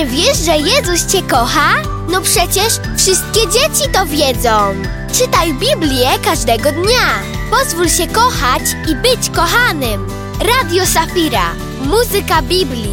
Czy wiesz, że Jezus cię kocha? No przecież wszystkie dzieci to wiedzą. Czytaj Biblię każdego dnia. Pozwól się kochać i być kochanym. Radio Safira. Muzyka Biblii.